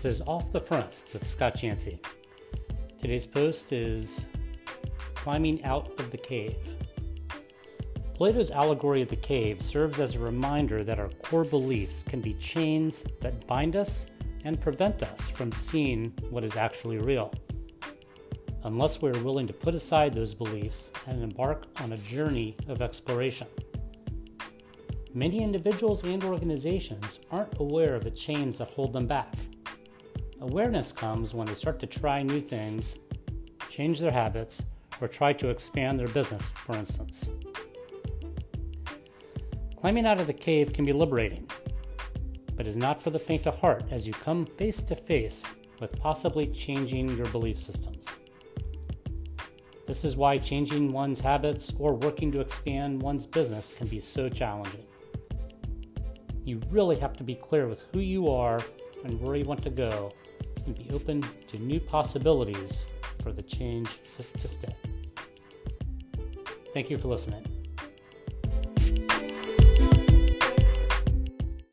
This is Off the Front with Scott Yancey. Today's post is Climbing Out of the Cave. Plato's allegory of the cave serves as a reminder that our core beliefs can be chains that bind us and prevent us from seeing what is actually real. Unless we are willing to put aside those beliefs and embark on a journey of exploration. Many individuals and organizations aren't aware of the chains that hold them back. Awareness comes when they start to try new things, change their habits, or try to expand their business, for instance. Climbing out of the cave can be liberating, but is not for the faint of heart as you come face to face with possibly changing your belief systems. This is why changing one's habits or working to expand one's business can be so challenging you really have to be clear with who you are and where you want to go and be open to new possibilities for the change to stay. Thank you for listening.